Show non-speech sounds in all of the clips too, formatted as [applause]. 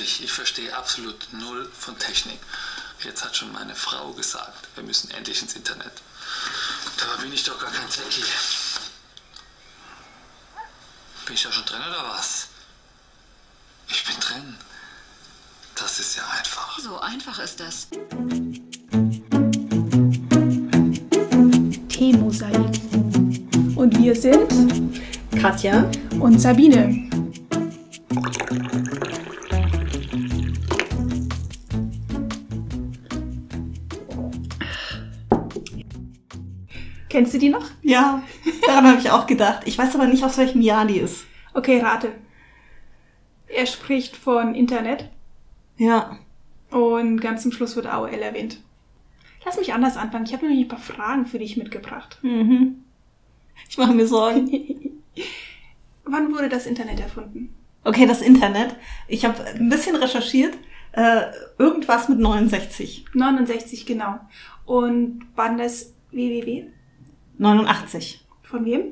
ehrlich, ich verstehe absolut null von Technik. Jetzt hat schon meine Frau gesagt, wir müssen endlich ins Internet. Da bin ich doch gar kein Techie. Bin ich da schon drin oder was? Ich bin drin. Das ist ja einfach. So einfach ist das. Teemosaik. Und wir sind Katja. und Sabine. Kennst du die noch? Ja, daran habe ich auch gedacht. Ich weiß aber nicht, aus welchem Jahr die ist. Okay, rate. Er spricht von Internet Ja. und ganz zum Schluss wird AOL erwähnt. Lass mich anders anfangen. Ich habe nämlich ein paar Fragen für dich mitgebracht. Mhm. Ich mache mir Sorgen. [laughs] Wann wurde das Internet erfunden? Okay, das Internet. Ich habe ein bisschen recherchiert. Äh, irgendwas mit 69. 69, genau. Und wann das www? 89. Von wem?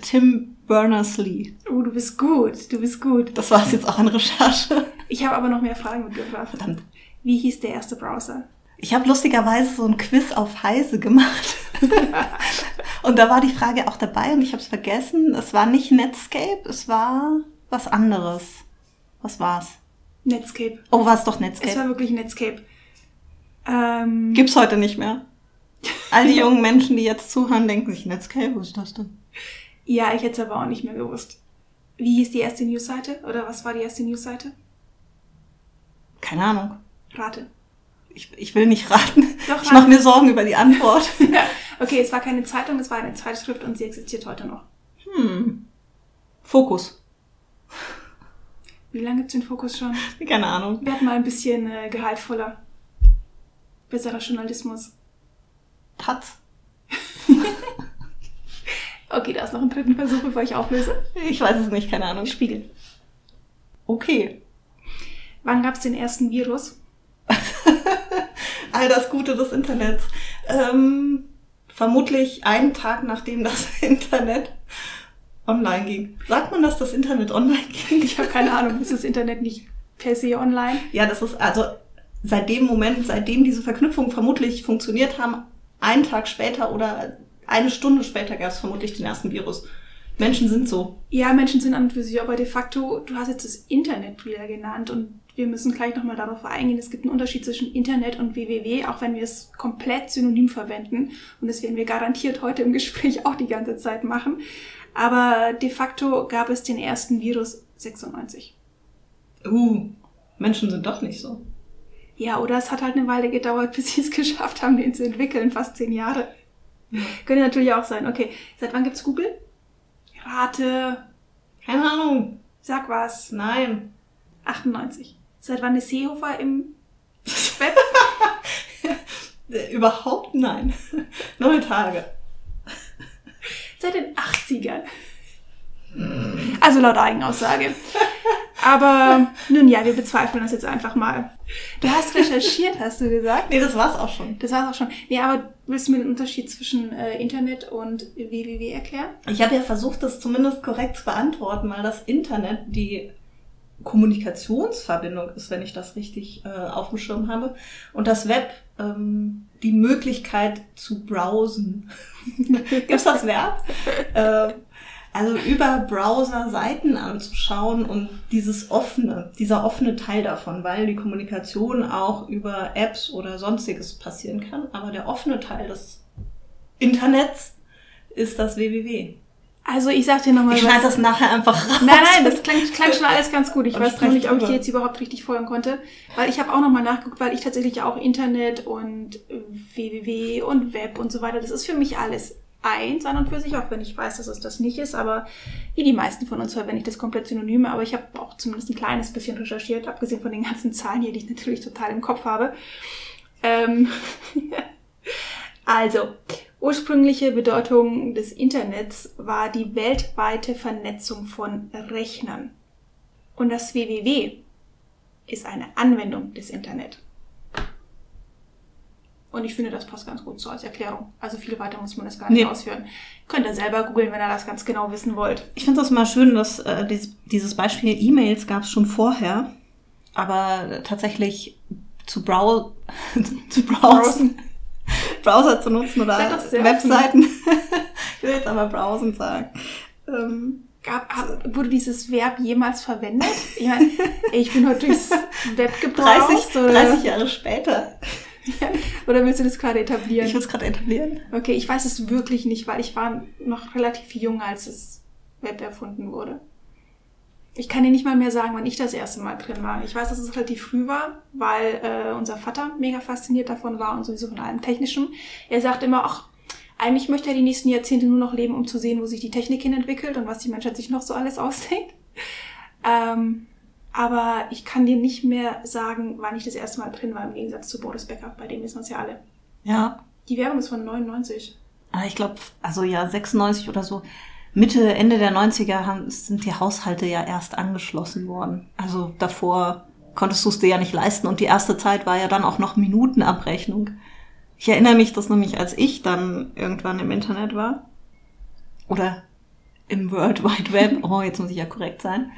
Tim Berners-Lee. Oh, du bist gut, du bist gut. Das war es jetzt auch an Recherche. Ich habe aber noch mehr Fragen mitgebracht. Verdammt. Wie hieß der erste Browser? Ich habe lustigerweise so ein Quiz auf Heise gemacht. [laughs] und da war die Frage auch dabei und ich habe es vergessen. Es war nicht Netscape, es war was anderes. Was war's? Netscape. Oh, war es doch Es Netscape. war wirklich Netscape. Ähm, Gibt's heute nicht mehr. All die jungen Menschen, die jetzt zuhören, denken sich, Netscape, was ist das denn? ja, ich hätte es aber auch nicht mehr gewusst. Wie hieß die erste Newsseite? Oder was war die erste Newsseite? Keine Ahnung. Rate. Ich, ich will nicht raten. Doch, ich mache mir Sorgen über die Antwort. [laughs] okay, es war keine Zeitung, es war eine Zeitschrift und sie existiert heute noch. Hm. Fokus. Wie lange gibt's den Fokus schon? Keine Ahnung. Werd mal ein bisschen äh, gehaltvoller. Besserer Journalismus. Taz. [laughs] Okay, da ist noch ein dritten Versuch, bevor ich auflöse. Ich weiß es nicht, keine Ahnung. Spiegel. Okay. Wann gab's den ersten Virus? [laughs] All das Gute des Internets. Ähm, vermutlich einen Tag nachdem das [laughs] Internet online ging. Sagt man, dass das Internet online ging? Ich habe keine Ahnung, ist das Internet nicht per se online? Ja, das ist also seit dem Moment, seitdem diese Verknüpfungen vermutlich funktioniert haben, einen Tag später oder eine Stunde später gab es vermutlich den ersten Virus. Menschen sind so. Ja, Menschen sind an und für sich, aber de facto, du hast jetzt das Internet wieder genannt und wir müssen gleich nochmal darauf eingehen. Es gibt einen Unterschied zwischen Internet und www, auch wenn wir es komplett synonym verwenden. Und das werden wir garantiert heute im Gespräch auch die ganze Zeit machen. Aber de facto gab es den ersten Virus 96. Uh, Menschen sind doch nicht so. Ja, oder es hat halt eine Weile gedauert, bis sie es geschafft haben, den zu entwickeln. Fast zehn Jahre. Könnte natürlich auch sein. Okay, seit wann gibt's Google? Rate, Keine Ahnung. sag was. Nein. 98. Seit wann ist Seehofer im Web? [laughs] Überhaupt nein. Null Tage. Seit den 80ern. Also laut Eigenaussage. Aber [laughs] nun ja, wir bezweifeln das jetzt einfach mal. Du hast recherchiert, hast du gesagt? Nee, das war's auch schon. Das war's auch schon. Nee, aber willst du mir den Unterschied zwischen äh, Internet und www erklären? Ich habe ja versucht, das zumindest korrekt zu beantworten, weil das Internet die Kommunikationsverbindung ist, wenn ich das richtig äh, auf dem Schirm habe. Und das Web ähm, die Möglichkeit zu browsen. [laughs] Gibt's das Verb? [laughs] äh, also über Browser Seiten anzuschauen und dieses offene, dieser offene Teil davon, weil die Kommunikation auch über Apps oder sonstiges passieren kann. Aber der offene Teil des Internets ist das www. Also ich sag dir nochmal Ich schneide das nachher einfach raus. Nein, nein, das klang, klang schon alles ganz gut. Ich weiß noch nicht, ob ich dir jetzt überhaupt richtig folgen konnte. Weil ich habe auch nochmal nachgeguckt, weil ich tatsächlich auch Internet und www und Web und so weiter, das ist für mich alles eins an und für sich, auch wenn ich weiß, dass es das nicht ist. Aber wie die meisten von uns verwende ich das komplett synonym. Aber ich habe auch zumindest ein kleines bisschen recherchiert, abgesehen von den ganzen Zahlen hier, die ich natürlich total im Kopf habe. Ähm [laughs] also, ursprüngliche Bedeutung des Internets war die weltweite Vernetzung von Rechnern. Und das www ist eine Anwendung des Internet. Und ich finde, das passt ganz gut so als Erklärung. Also viel weiter muss man das gar nicht Nee. ausführen. Könnt ihr selber googeln, wenn ihr das ganz genau wissen wollt. Ich finde das mal schön, dass äh, dies, dieses Beispiel E-Mails gab es schon vorher. aber tatsächlich zu, brow [laughs] zu browsen, [laughs] Browser zu nutzen oder Webseiten. [laughs] ich will jetzt aber browsen sagen. Ähm, Gab, wurde dieses Verb jemals verwendet? Ich, mein, ich bin heute durchs Web gebraucht. 30, oder? 30 Jahre später. Ja. [laughs] Oder willst du das gerade etablieren? Ich will es gerade etablieren. Okay, ich weiß es wirklich nicht, weil ich war noch relativ jung, als das Web erfunden wurde. Ich kann dir nicht mal mehr sagen, wann ich das erste Mal drin war. Ich weiß, dass es relativ früh war, weil äh, unser Vater mega fasziniert davon war und sowieso von allem Technischen. Er sagt immer, ach, eigentlich möchte er die nächsten Jahrzehnte nur noch leben, um zu sehen, wo sich die Technik hin entwickelt und was die Menschheit sich noch so alles ausdenkt. Ähm, aber ich kann dir nicht mehr sagen, wann ich das erste Mal drin war, im Gegensatz zu Boris Becker. Bei dem wissen wir es ja alle. Ja. Die Werbung ist von 99. Ah, ich glaube, also ja, 96 oder so. Mitte, Ende der 90er haben, sind die Haushalte ja erst angeschlossen worden. Also davor konntest du es dir ja nicht leisten und die erste Zeit war ja dann auch noch Minutenabrechnung. Ich erinnere mich, dass nämlich als ich dann irgendwann im Internet war oder im World Wide Web, oh, jetzt muss ich ja korrekt sein,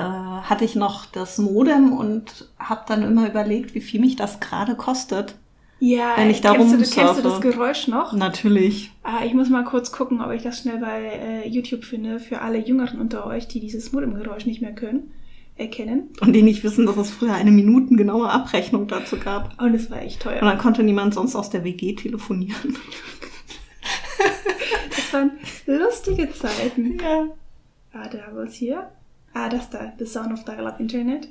äh, hatte ich noch das Modem und habe dann immer überlegt, wie viel mich das gerade kostet. Ja, wenn ich da kennst, du, kennst du das Geräusch noch? Natürlich. Ah, ich muss mal kurz gucken, ob ich das schnell bei äh, YouTube finde, für alle Jüngeren unter euch, die dieses Modemgeräusch nicht mehr können, erkennen. Und die nicht wissen, dass es früher eine minutengenaue Abrechnung dazu gab. Und es war echt teuer. Und dann konnte niemand sonst aus der WG telefonieren. [laughs] das waren lustige Zeiten. Ja. Ah, da haben wir es hier. Ah, das da, The Sound of Dial-Up Internet.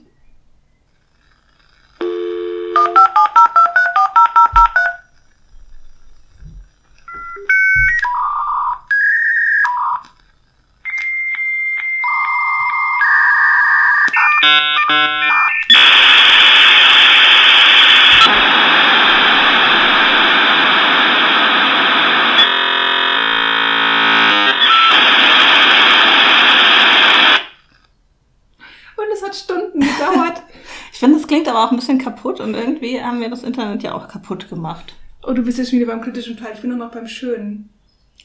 Aber auch ein bisschen kaputt und irgendwie haben wir das Internet ja auch kaputt gemacht. Oh, du bist jetzt schon wieder beim kritischen Teil. Ich bin nur noch beim Schönen.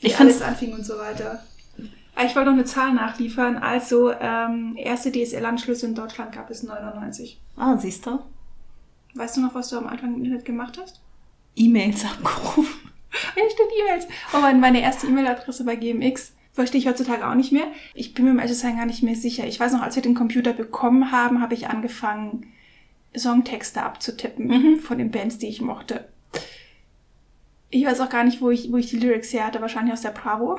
Wie Ich alles anfing und so weiter. Ah, Ich wollte noch eine Zahl nachliefern. Also, ähm, erste DSL-Anschlüsse in Deutschland gab es 99. Ah, siehst du? Weißt du noch, was du am Anfang im Internet gemacht hast? E-Mails abgerufen. [laughs] Ja, stimmt, E-Mails. Oh, meine, meine erste E-Mail-Adresse bei GMX verstehe ich heutzutage auch nicht mehr. Ich bin mir im ehrlich sein gar nicht mehr sicher. Ich weiß noch, als wir den Computer bekommen haben, habe ich angefangen, Songtexte abzutippen Mhm. von den Bands, die ich mochte. Ich weiß auch gar nicht, wo ich, wo ich die Lyrics her hatte. Wahrscheinlich aus der Bravo.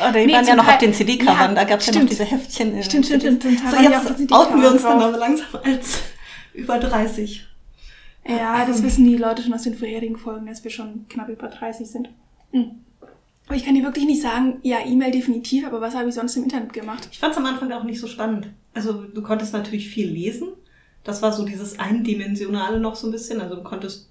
Ah, die Nee, waren ja noch Teil- auf den CD-Covern, Ja, da gab es ja noch diese Heftchen. Stimmt, stimmt, stimmt. Zum Teil So, jetzt outen wir uns dann drauf. aber langsam als über 30. Ja, das wissen die Leute schon aus den vorherigen Folgen, dass wir schon knapp über 30 sind. Hm. Aber ich kann dir wirklich nicht sagen, ja, E-Mail definitiv, aber was habe ich sonst im Internet gemacht? Ich fand es am Anfang auch nicht so spannend. Also du konntest natürlich viel lesen. Das war so dieses Eindimensionale noch so ein bisschen. Also du konntest,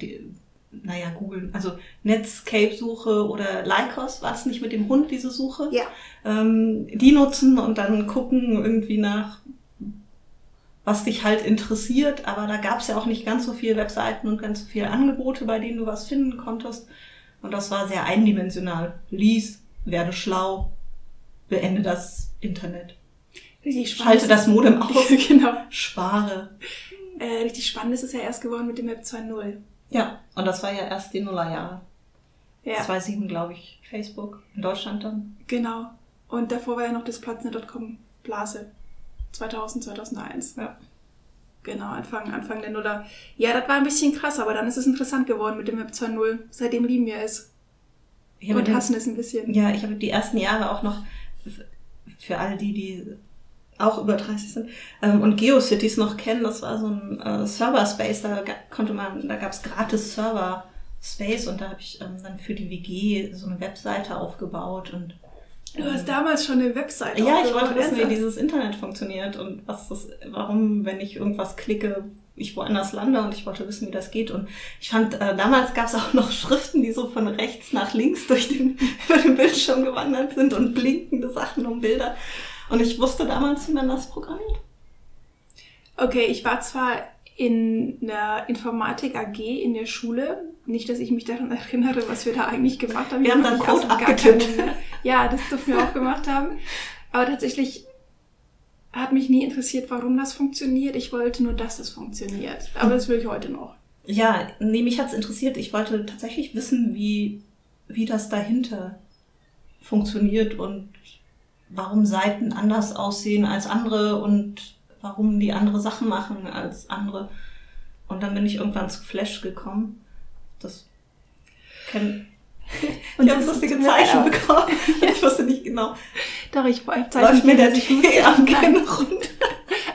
die, naja, googeln. Also Netscape-Suche oder Lycos, war es nicht mit dem Hund, diese Suche? Ja. Ähm, die nutzen und dann gucken irgendwie nach, was dich halt interessiert. Aber da gab es ja auch nicht ganz so viele Webseiten und ganz so viele Angebote, bei denen du was finden konntest. Und das war sehr eindimensional. Lies, werde schlau, beende das Internet. Richtig spannend. Schalte das Modem [laughs] aus. genau. Spare. Äh, richtig spannend ist es ja erst geworden mit dem Web 2.0. Ja, und das war ja erst die Nullerjahre. Ja, 2007, glaube ich, Facebook. In Deutschland dann. genau. Und davor war ja noch das Platznet.com Blase. 2000, 2001. Ja. Genau, Anfang, Anfang der Nuller. Ja, das war ein bisschen krass, aber dann ist es interessant geworden mit dem Web 2.0. Seitdem lieben wir es. Ich Und hassen es ein bisschen. ja, ich habe die ersten Jahre auch noch für all die, die auch über 30 sind ähm, und GeoCities noch kennen, das war so ein äh, Server-Space, da konnte man, da gab es gratis Server-Space und da habe ich ähm, dann für die WG so eine Webseite aufgebaut und Du hast damals schon eine Webseite Ja, ich wollte wissen, wie ernsthaft? dieses Internet funktioniert und was das, warum, wenn ich irgendwas klicke, ich woanders lande und ich wollte wissen, wie das geht. Und ich fand, äh, damals gab es auch noch Schriften, die so von rechts nach links durch den, [laughs] über den Bildschirm gewandert sind und blinkende Sachen und Bilder. Und ich wusste damals, wie man das programmiert. Okay, ich war zwar in der Informatik AG in der Schule. Nicht, dass ich mich daran [laughs] erinnere, was wir da eigentlich gemacht haben. Wir haben dann Code abgetippt. Ja, das dürfen wir auch gemacht haben. Aber tatsächlich hat mich nie interessiert, warum das funktioniert. Ich wollte nur, dass es funktioniert. Aber das will ich heute noch. Ja, nee, mich hat's interessiert. Ich wollte tatsächlich wissen, wie, wie das dahinter funktioniert und warum Seiten anders aussehen als andere und warum die andere Sachen machen als andere. Und dann bin ich irgendwann zu Flash gekommen. Das kenn [laughs] Und ich habe das lustige Zeichen leid. bekommen. [laughs] ich wusste nicht genau. Doch, ich Zeichen Läuft mir der Tee am [laughs] kann. Kinn runter.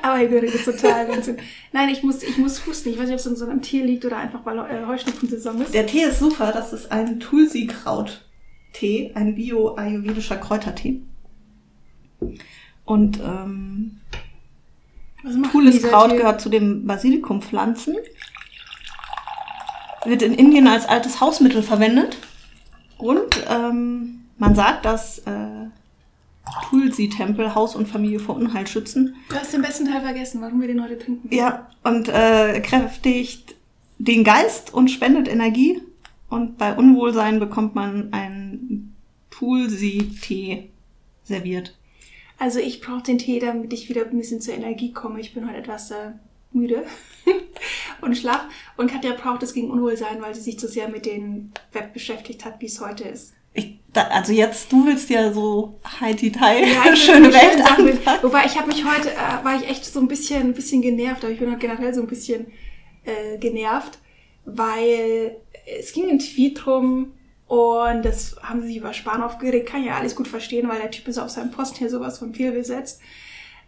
Aber ich würde das total Wahnsinn. Nein, ich muss, ich muss husten. Ich weiß nicht, ob es in so einem Tier liegt oder einfach, weil äh, Heuschnupfensaison ist. Der Tee ist super. Das ist ein Tulsi-Kraut-Tee, ein bio-ayurvedischer Kräutertee. Und ähm, Cooles Kraut gehört zu den Basilikumpflanzen. Wird in Indien als altes Hausmittel verwendet. Und ähm, man sagt, dass äh, Tulsi-Tempel Haus und Familie vor Unheil schützen. Du hast den besten Teil vergessen, warum wir den heute trinken. Ja, und äh, kräftigt den Geist und spendet Energie. Und bei Unwohlsein bekommt man einen Tulsi-Tee serviert. Also ich brauche den Tee, damit ich wieder ein bisschen zur Energie komme. Ich bin heute etwas äh, müde [laughs] und schlaff. Und Katja braucht es gegen Unwohlsein, weil sie sich so sehr mit dem Web beschäftigt hat, wie es heute ist. Ich, da, also jetzt, du willst ja so High-Detail, Ja, ich [laughs] schöne Welt Sachen mit-. Wobei ich habe mich heute, äh, war ich echt so ein bisschen, ein bisschen genervt, aber ich bin heute generell so ein bisschen äh, genervt, weil es ging ein Tweet drum und das haben sie sich über Spahn aufgeregt, kann ja alles gut verstehen, weil der Typ ist auf seinem Posten hier sowas von viel besetzt.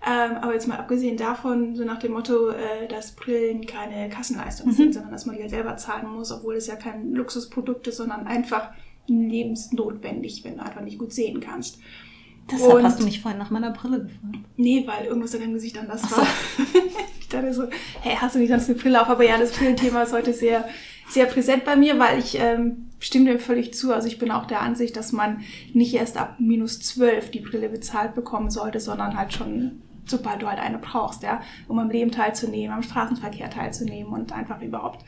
Ähm, aber jetzt mal abgesehen davon, so nach dem Motto, äh, dass Brillen keine Kassenleistung Mhm. sind, sondern dass man die ja selber zahlen muss, obwohl es ja kein Luxusprodukt ist, sondern einfach lebensnotwendig, wenn du einfach nicht gut sehen kannst. Deshalb Und- hast du mich vorhin nach meiner Brille gefragt. Nee, weil irgendwas an deinem Gesicht anders so. war. [laughs] ich dachte so, hey, hast du nicht sonst eine Brille auf? Aber ja, das Brillenthema ist heute sehr, sehr präsent bei mir, weil ich ähm, stimme dem völlig zu. Also ich bin auch der Ansicht, dass man nicht erst ab minus 12 die Brille bezahlt bekommen sollte, sondern halt schon, sobald du halt eine brauchst, ja, um am Leben teilzunehmen, am Straßenverkehr teilzunehmen und einfach überhaupt.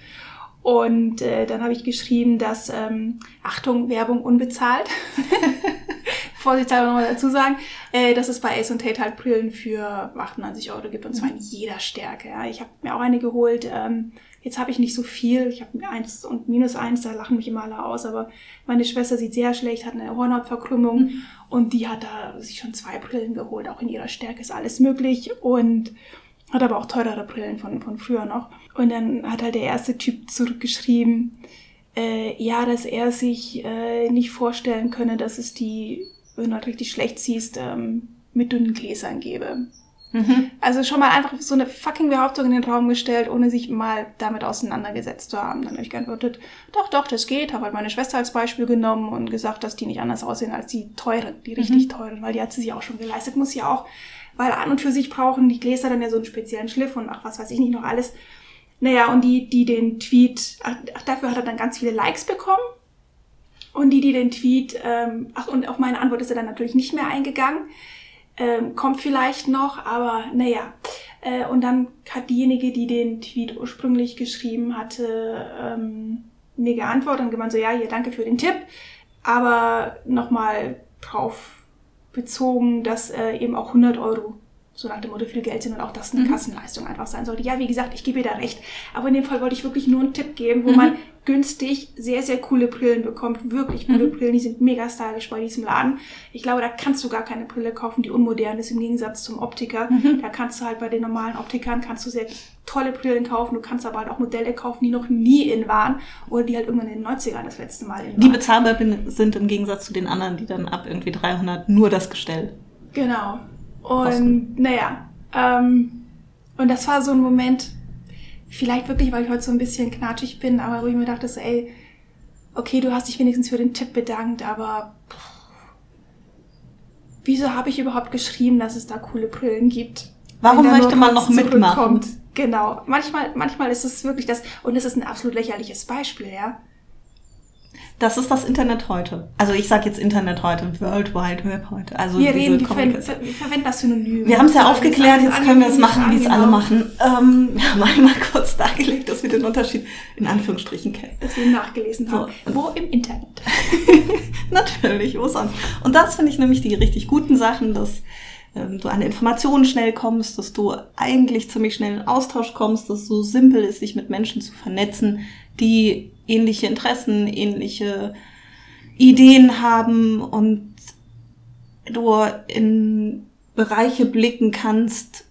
Und äh, dann habe ich geschrieben, dass, ähm, Achtung, Werbung unbezahlt. [laughs] Vorsichtshalber nochmal dazu sagen, äh, dass es bei Ace und Tate halt Brillen für 98 Euro gibt und zwar in jeder Stärke. Ja. Ich habe mir auch eine geholt. Ähm, jetzt habe ich nicht so viel. Ich habe eins und minus eins, da lachen mich immer alle aus. Aber meine Schwester sieht sehr schlecht, hat eine Hornhautverkrümmung und die hat da sich schon zwei Brillen geholt. Auch in ihrer Stärke ist alles möglich und hat aber auch teurere Brillen von, von früher noch. Und dann hat halt der erste Typ zurückgeschrieben, äh, ja, dass er sich äh, nicht vorstellen könne, dass es die, wenn du halt richtig schlecht siehst, ähm, mit dünnen Gläsern gäbe. Also schon mal einfach so eine fucking Behauptung in den Raum gestellt, ohne sich mal damit auseinandergesetzt zu haben. Dann habe ich geantwortet, doch, doch, das geht. Habe halt meine Schwester als Beispiel genommen und gesagt, dass die nicht anders aussehen als die teuren, die richtig teuren, weil die hat sie sich auch schon geleistet, muss sie auch. Weil an und für sich brauchen die Gläser dann ja so einen speziellen Schliff und ach, was weiß ich nicht noch alles. Naja, und die, die den Tweet, ach, dafür hat er dann ganz viele Likes bekommen. Und die, die den Tweet, ähm, ach, und auf meine Antwort ist er dann natürlich nicht mehr eingegangen. Ähm, kommt vielleicht noch, aber naja. Äh, und dann hat diejenige, die den Tweet ursprünglich geschrieben hatte, ähm, mir geantwortet und gemeint so, ja, hier, danke für den Tipp, aber nochmal drauf bezogen, dass äh, eben auch 100 Euro so nach dem Motto viel Geld sind und auch das eine Kassenleistung einfach sein sollte. Ja, wie gesagt, ich gebe ihr da recht. Aber in dem Fall wollte ich wirklich nur einen Tipp geben, wo man [laughs] günstig sehr, sehr coole Brillen bekommt. Wirklich coole Brillen, die sind mega stylisch bei diesem Laden. Ich glaube, da kannst du gar keine Brille kaufen, die unmodern ist im Gegensatz zum Optiker. Da kannst du halt bei den normalen Optikern kannst du sehr tolle Brillen kaufen. Du kannst aber halt auch Modelle kaufen, die noch nie in waren oder die halt irgendwann in den 90ern das letzte Mal in Die waren. bezahlbar bin- sind im Gegensatz zu den anderen, die dann ab irgendwie 300 nur das Gestell. Genau. Kosten. Und naja, ähm, und das war so ein Moment, vielleicht wirklich, weil ich heute so ein bisschen knatschig bin, aber wo ich mir dachte, so, ey, okay, du hast dich wenigstens für den Tipp bedankt, aber pff, wieso habe ich überhaupt geschrieben, dass es da coole Brillen gibt? Warum möchte man noch mitmachen? Genau. Manchmal, manchmal ist es wirklich das, und es ist ein absolut lächerliches Beispiel, ja. Das ist das Internet heute. Also ich sage jetzt Internet heute, World Wide Web heute. Also Wir reden, wir ver wir verwenden das Synonym. Wir haben es ja aufgeklärt, jetzt können wir es machen, wie es alle machen. Ähm, [laughs] wir haben einmal kurz dargelegt, dass wir den Unterschied in Anführungsstrichen kennen. dass wir nachgelesen haben. So. Wo im Internet? [laughs] Natürlich, wo sonst? Und das finde ich nämlich die richtig guten Sachen, dass ähm, du an Informationen schnell kommst, dass du eigentlich ziemlich schnell in Austausch kommst, dass es so simpel ist, sich mit Menschen zu vernetzen, die ähnliche Interessen, ähnliche Ideen haben und du in Bereiche blicken kannst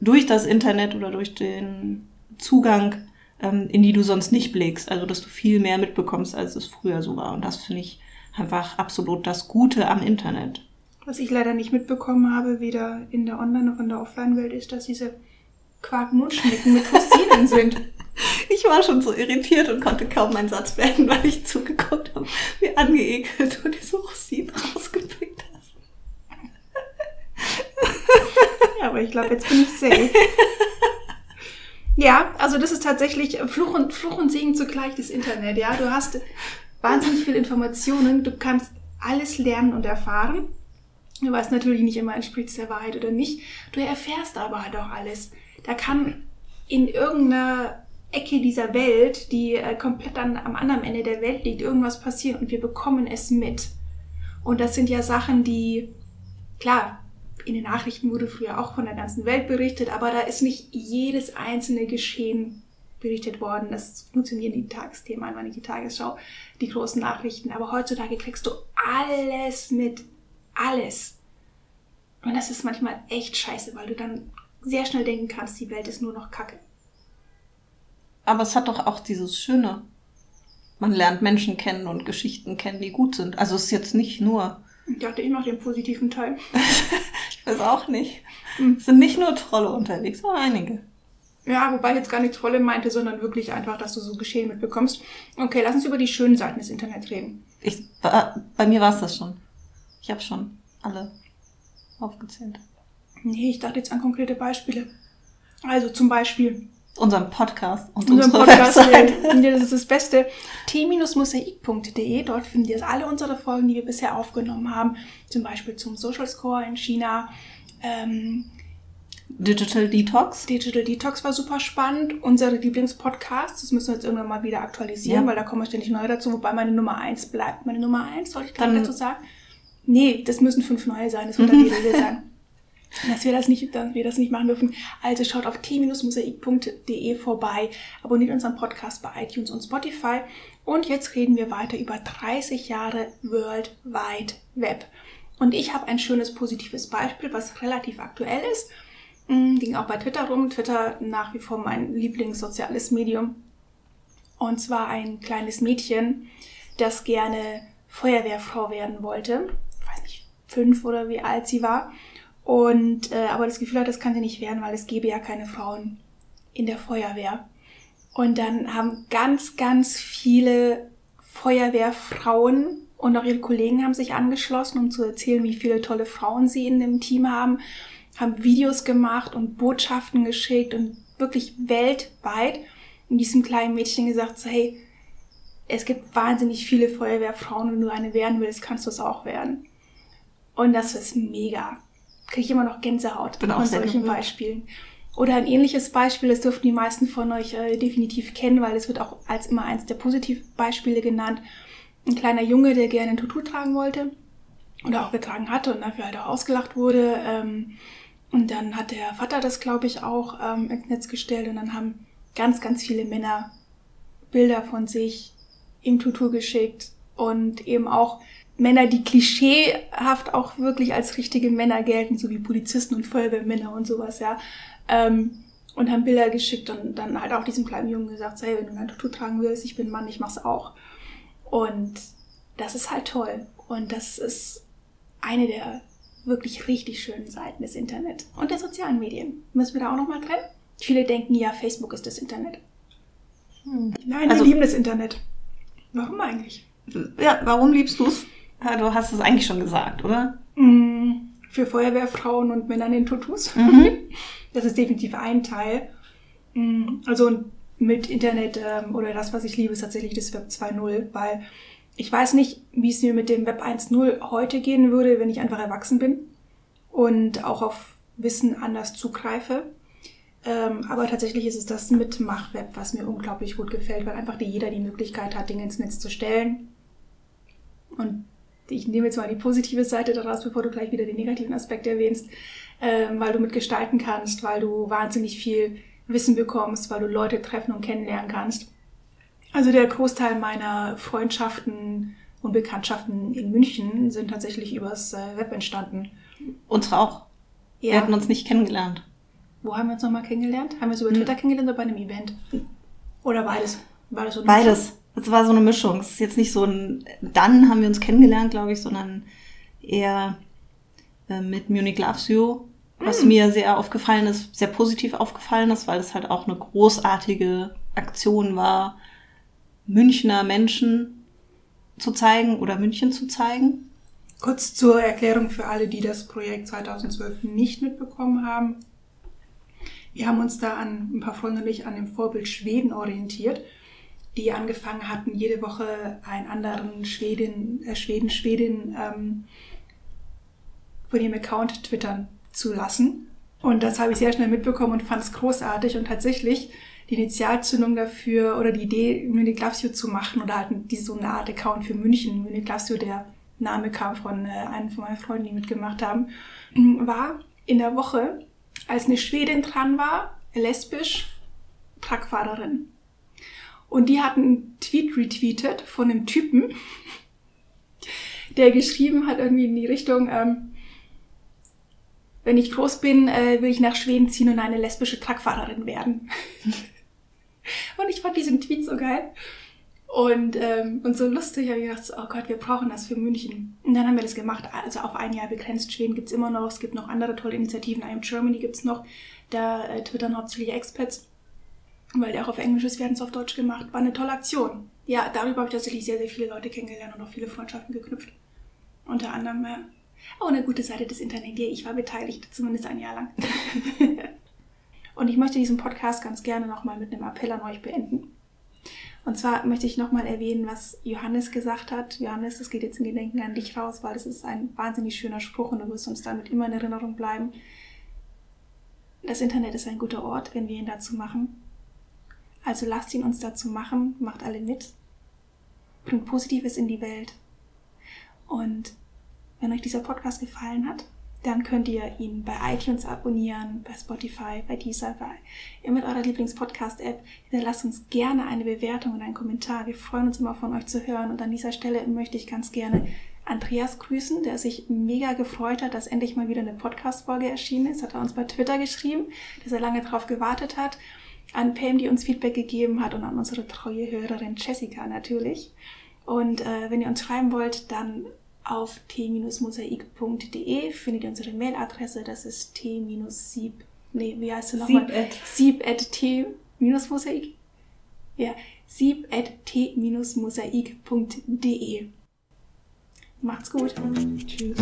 durch das Internet oder durch den Zugang, ähm, in die du sonst nicht blickst. Also dass du viel mehr mitbekommst, als es früher so war. Und das finde ich einfach absolut das Gute am Internet. Was ich leider nicht mitbekommen habe, weder in der Online- noch in der Offline-Welt, ist, dass diese Quark-Mundschnecken mit [laughs] Rosinen sind. [laughs] Ich war schon so irritiert und konnte kaum meinen Satz beenden, weil ich zugeguckt habe, wie angeekelt du diese Rosinen rausgepickt hast. [laughs] Aber ich glaube, jetzt bin ich safe. Ja, also das ist tatsächlich Fluch und, Fluch und Segen zugleich, das Internet. Ja, du hast wahnsinnig viele Informationen, du kannst alles lernen und erfahren. Du weißt natürlich nicht immer, entspricht es der Wahrheit oder nicht. Du erfährst aber halt auch alles. Da kann in irgendeiner Ecke dieser Welt, die äh, komplett an, am anderen Ende der Welt liegt, irgendwas passieren und wir bekommen es mit. Und das sind ja Sachen, die, klar, in den Nachrichten wurde früher auch von der ganzen Welt berichtet, aber da ist nicht jedes einzelne Geschehen berichtet worden. Das funktionieren die Tagesthemen, einfach nicht die Tagesschau, die großen Nachrichten. Aber heutzutage kriegst du alles mit. Alles. Und das ist manchmal echt scheiße, weil du dann sehr schnell denken kannst, die Welt ist nur noch Kacke. Aber es hat doch auch dieses Schöne. Man lernt Menschen kennen und Geschichten kennen, die gut sind. Also es ist jetzt nicht nur. Ich dachte, ich mache den positiven Teil. [laughs] ich weiß auch nicht. Es sind nicht nur Trolle unterwegs, aber einige. Ja, wobei ich jetzt gar nicht Trolle meinte, sondern wirklich einfach, dass du so Geschehen mitbekommst. Okay, lass uns über die schönen Seiten des Internets reden. Ich, bei mir war es das schon. Ich habe schon alle aufgezählt. Nee, ich dachte jetzt an konkrete Beispiele. Also zum Beispiel. Unseren Podcast und unseren Podcast. Ja, das ist das Beste. [laughs] t-mosaik.de. Dort findet ihr alle unsere Folgen, die wir bisher aufgenommen haben. Zum Beispiel zum Social Score in China. Ähm, Digital Detox. Digital Detox war super spannend. Unsere Lieblingspodcasts, das müssen wir jetzt irgendwann mal wieder aktualisieren, ja. weil da kommen wir ständig neu dazu, wobei meine Nummer eins bleibt. Meine Nummer eins, sollte ich gleich dazu sagen. Nee, das müssen fünf neue sein, das wird dann die Regel sein. [laughs] Dass wir das nicht, dass wir das nicht machen dürfen. Also schaut auf t-mosaik.de vorbei, abonniert unseren Podcast bei iTunes und Spotify. Und jetzt reden wir weiter über 30 Jahre World Wide Web. Und ich habe ein schönes positives Beispiel, was relativ aktuell ist. Hm, ging auch bei Twitter rum. Twitter nach wie vor mein Lieblingssoziales Medium. Und zwar ein kleines Mädchen, das gerne Feuerwehrfrau werden wollte fünf oder wie alt sie war. Und äh, aber das Gefühl hat, das kann sie nicht werden, weil es gäbe ja keine Frauen in der Feuerwehr. Und dann haben ganz, ganz viele Feuerwehrfrauen und auch ihre Kollegen haben sich angeschlossen, um zu erzählen, wie viele tolle Frauen sie in dem Team haben, haben Videos gemacht und Botschaften geschickt und wirklich weltweit und diesem kleinen Mädchen gesagt, so, hey, es gibt wahnsinnig viele Feuerwehrfrauen, wenn du eine werden willst, kannst du es auch werden. Und das ist mega. Kriege ich immer noch Gänsehaut Bin von solchen Beispielen. Oder ein ähnliches Beispiel, das dürften die meisten von euch äh, definitiv kennen, weil es wird auch als immer eins der Positivbeispiele genannt. Ein kleiner Junge, der gerne ein Tutu tragen wollte oder auch getragen hatte und dafür halt auch ausgelacht wurde. Ähm, und dann hat der Vater das, glaube ich, auch ähm, ins Netz gestellt und dann haben ganz, ganz viele Männer Bilder von sich im Tutu geschickt und eben auch Männer, die klischeehaft auch wirklich als richtige Männer gelten, so wie Polizisten und Feuerwehrmänner und sowas, ja. Ähm, und haben Bilder geschickt und dann halt auch diesem kleinen Jungen gesagt, hey, wenn du ein Tattoo tragen willst, ich bin Mann, ich mach's auch. Und das ist halt toll. Und das ist eine der wirklich richtig schönen Seiten des Internet und der sozialen Medien. Müssen wir da auch nochmal trennen? Viele denken, ja, Facebook ist das Internet. Hm. Nein, also, wir lieben das Internet. Warum eigentlich? Ja, warum liebst du's? Ja, du hast es eigentlich schon gesagt, oder? Mm, für Feuerwehrfrauen und Männer in Tutus. Mhm. [laughs] Das ist definitiv ein Teil. Mm, also mit Internet ähm, oder das, was ich liebe, ist tatsächlich das Web 2.0, weil ich weiß nicht, wie es mir mit dem Web 1.0 heute gehen würde, wenn ich einfach erwachsen bin und auch auf Wissen anders zugreife. Ähm, aber tatsächlich ist es das Mitmachweb, was mir unglaublich gut gefällt, weil einfach jeder die Möglichkeit hat, Dinge ins Netz zu stellen und ich nehme jetzt mal die positive Seite daraus, bevor du gleich wieder den negativen Aspekt erwähnst, ähm, weil du mitgestalten kannst, weil du wahnsinnig viel Wissen bekommst, weil du Leute treffen und kennenlernen kannst. Also der Großteil meiner Freundschaften und Bekanntschaften in München sind tatsächlich übers äh, Web entstanden. Unsere auch. Ja. Wir hatten uns nicht kennengelernt. Wo haben wir uns nochmal kennengelernt? Haben wir uns über Twitter hm. kennengelernt oder bei einem Event? Oder beides? Beides. Beides. Es war so eine Mischung. Es ist jetzt nicht so ein, dann haben wir uns kennengelernt, glaube ich, sondern eher äh, mit Munich Loves You, was mm. mir sehr aufgefallen ist, sehr positiv aufgefallen ist, weil es halt auch eine großartige Aktion war, Münchner Menschen zu zeigen oder München zu zeigen. Kurz zur Erklärung für alle, die das Projekt 2012 nicht mitbekommen haben. Wir haben uns da an ein paar Freunde und ich an dem Vorbild Schweden orientiert, die angefangen hatten, jede Woche einen anderen Schwedin, äh, Schweden, Schwedin ähm, von ihrem Account twittern zu lassen. Und das habe ich sehr schnell mitbekommen und fand es großartig. Und tatsächlich die Initialzündung dafür oder die Idee, Munich zu machen oder halt die, so eine Art Account für München, Munich der Name kam von äh, einem von meinen Freunden, die mitgemacht haben, war in der Woche als eine Schwedin dran war, lesbisch, Truckfahrerin. Und die hat einen Tweet retweetet von einem Typen, der geschrieben hat irgendwie in die Richtung, ähm, wenn ich groß bin, äh, will ich nach Schweden ziehen und eine lesbische Truckfahrerin werden. [laughs] und ich fand diesen Tweet so geil. Und, ähm, und so lustig habe ich gedacht, oh Gott, wir brauchen das für München. Und dann haben wir das gemacht, also auf ein Jahr begrenzt. Schweden gibt's immer noch, es gibt noch andere tolle Initiativen. I am Germany gibt's noch, da äh, twittern hauptsächlich Expats, weil der auch auf Englisch ist, werden es auf Deutsch gemacht. War eine tolle Aktion. Ja, darüber habe ich tatsächlich sehr, sehr viele Leute kennengelernt und auch viele Freundschaften geknüpft. Unter anderem äh, auch eine gute Seite des Internet. Ja, ich war beteiligt, zumindest ein Jahr lang. [laughs] und ich möchte diesen Podcast ganz gerne nochmal mit einem Appell an euch beenden. Und zwar möchte ich nochmal erwähnen, was Johannes gesagt hat. Johannes, das geht jetzt in Gedenken an dich raus, weil es ist ein wahnsinnig schöner Spruch und du wirst uns damit immer in Erinnerung bleiben. Das Internet ist ein guter Ort, wenn wir ihn dazu machen. Also lasst ihn uns dazu machen, macht alle mit, bringt Positives in die Welt. Und wenn euch dieser Podcast gefallen hat, dann könnt ihr ihn bei iTunes abonnieren, bei Spotify, bei Deezer, bei mit eurer Lieblingspodcast-App. Lasst uns gerne eine Bewertung und einen Kommentar. Wir freuen uns immer von euch zu hören. Und an dieser Stelle möchte ich ganz gerne Andreas grüßen, der sich mega gefreut hat, dass endlich mal wieder eine Podcast-Folge erschienen ist. Hat er uns bei Twitter geschrieben, dass er lange darauf gewartet hat. An Pam, die uns Feedback gegeben hat und an unsere treue Hörerin Jessica natürlich. Und äh, wenn ihr uns schreiben wollt, dann auf t-mosaik.de findet ihr unsere Mailadresse, das ist t-sieb, nee, wie heißt du nochmal? Sieb at t-mosaik. Ja, sieb at t-mosaik.de. Macht's gut. Tschüss.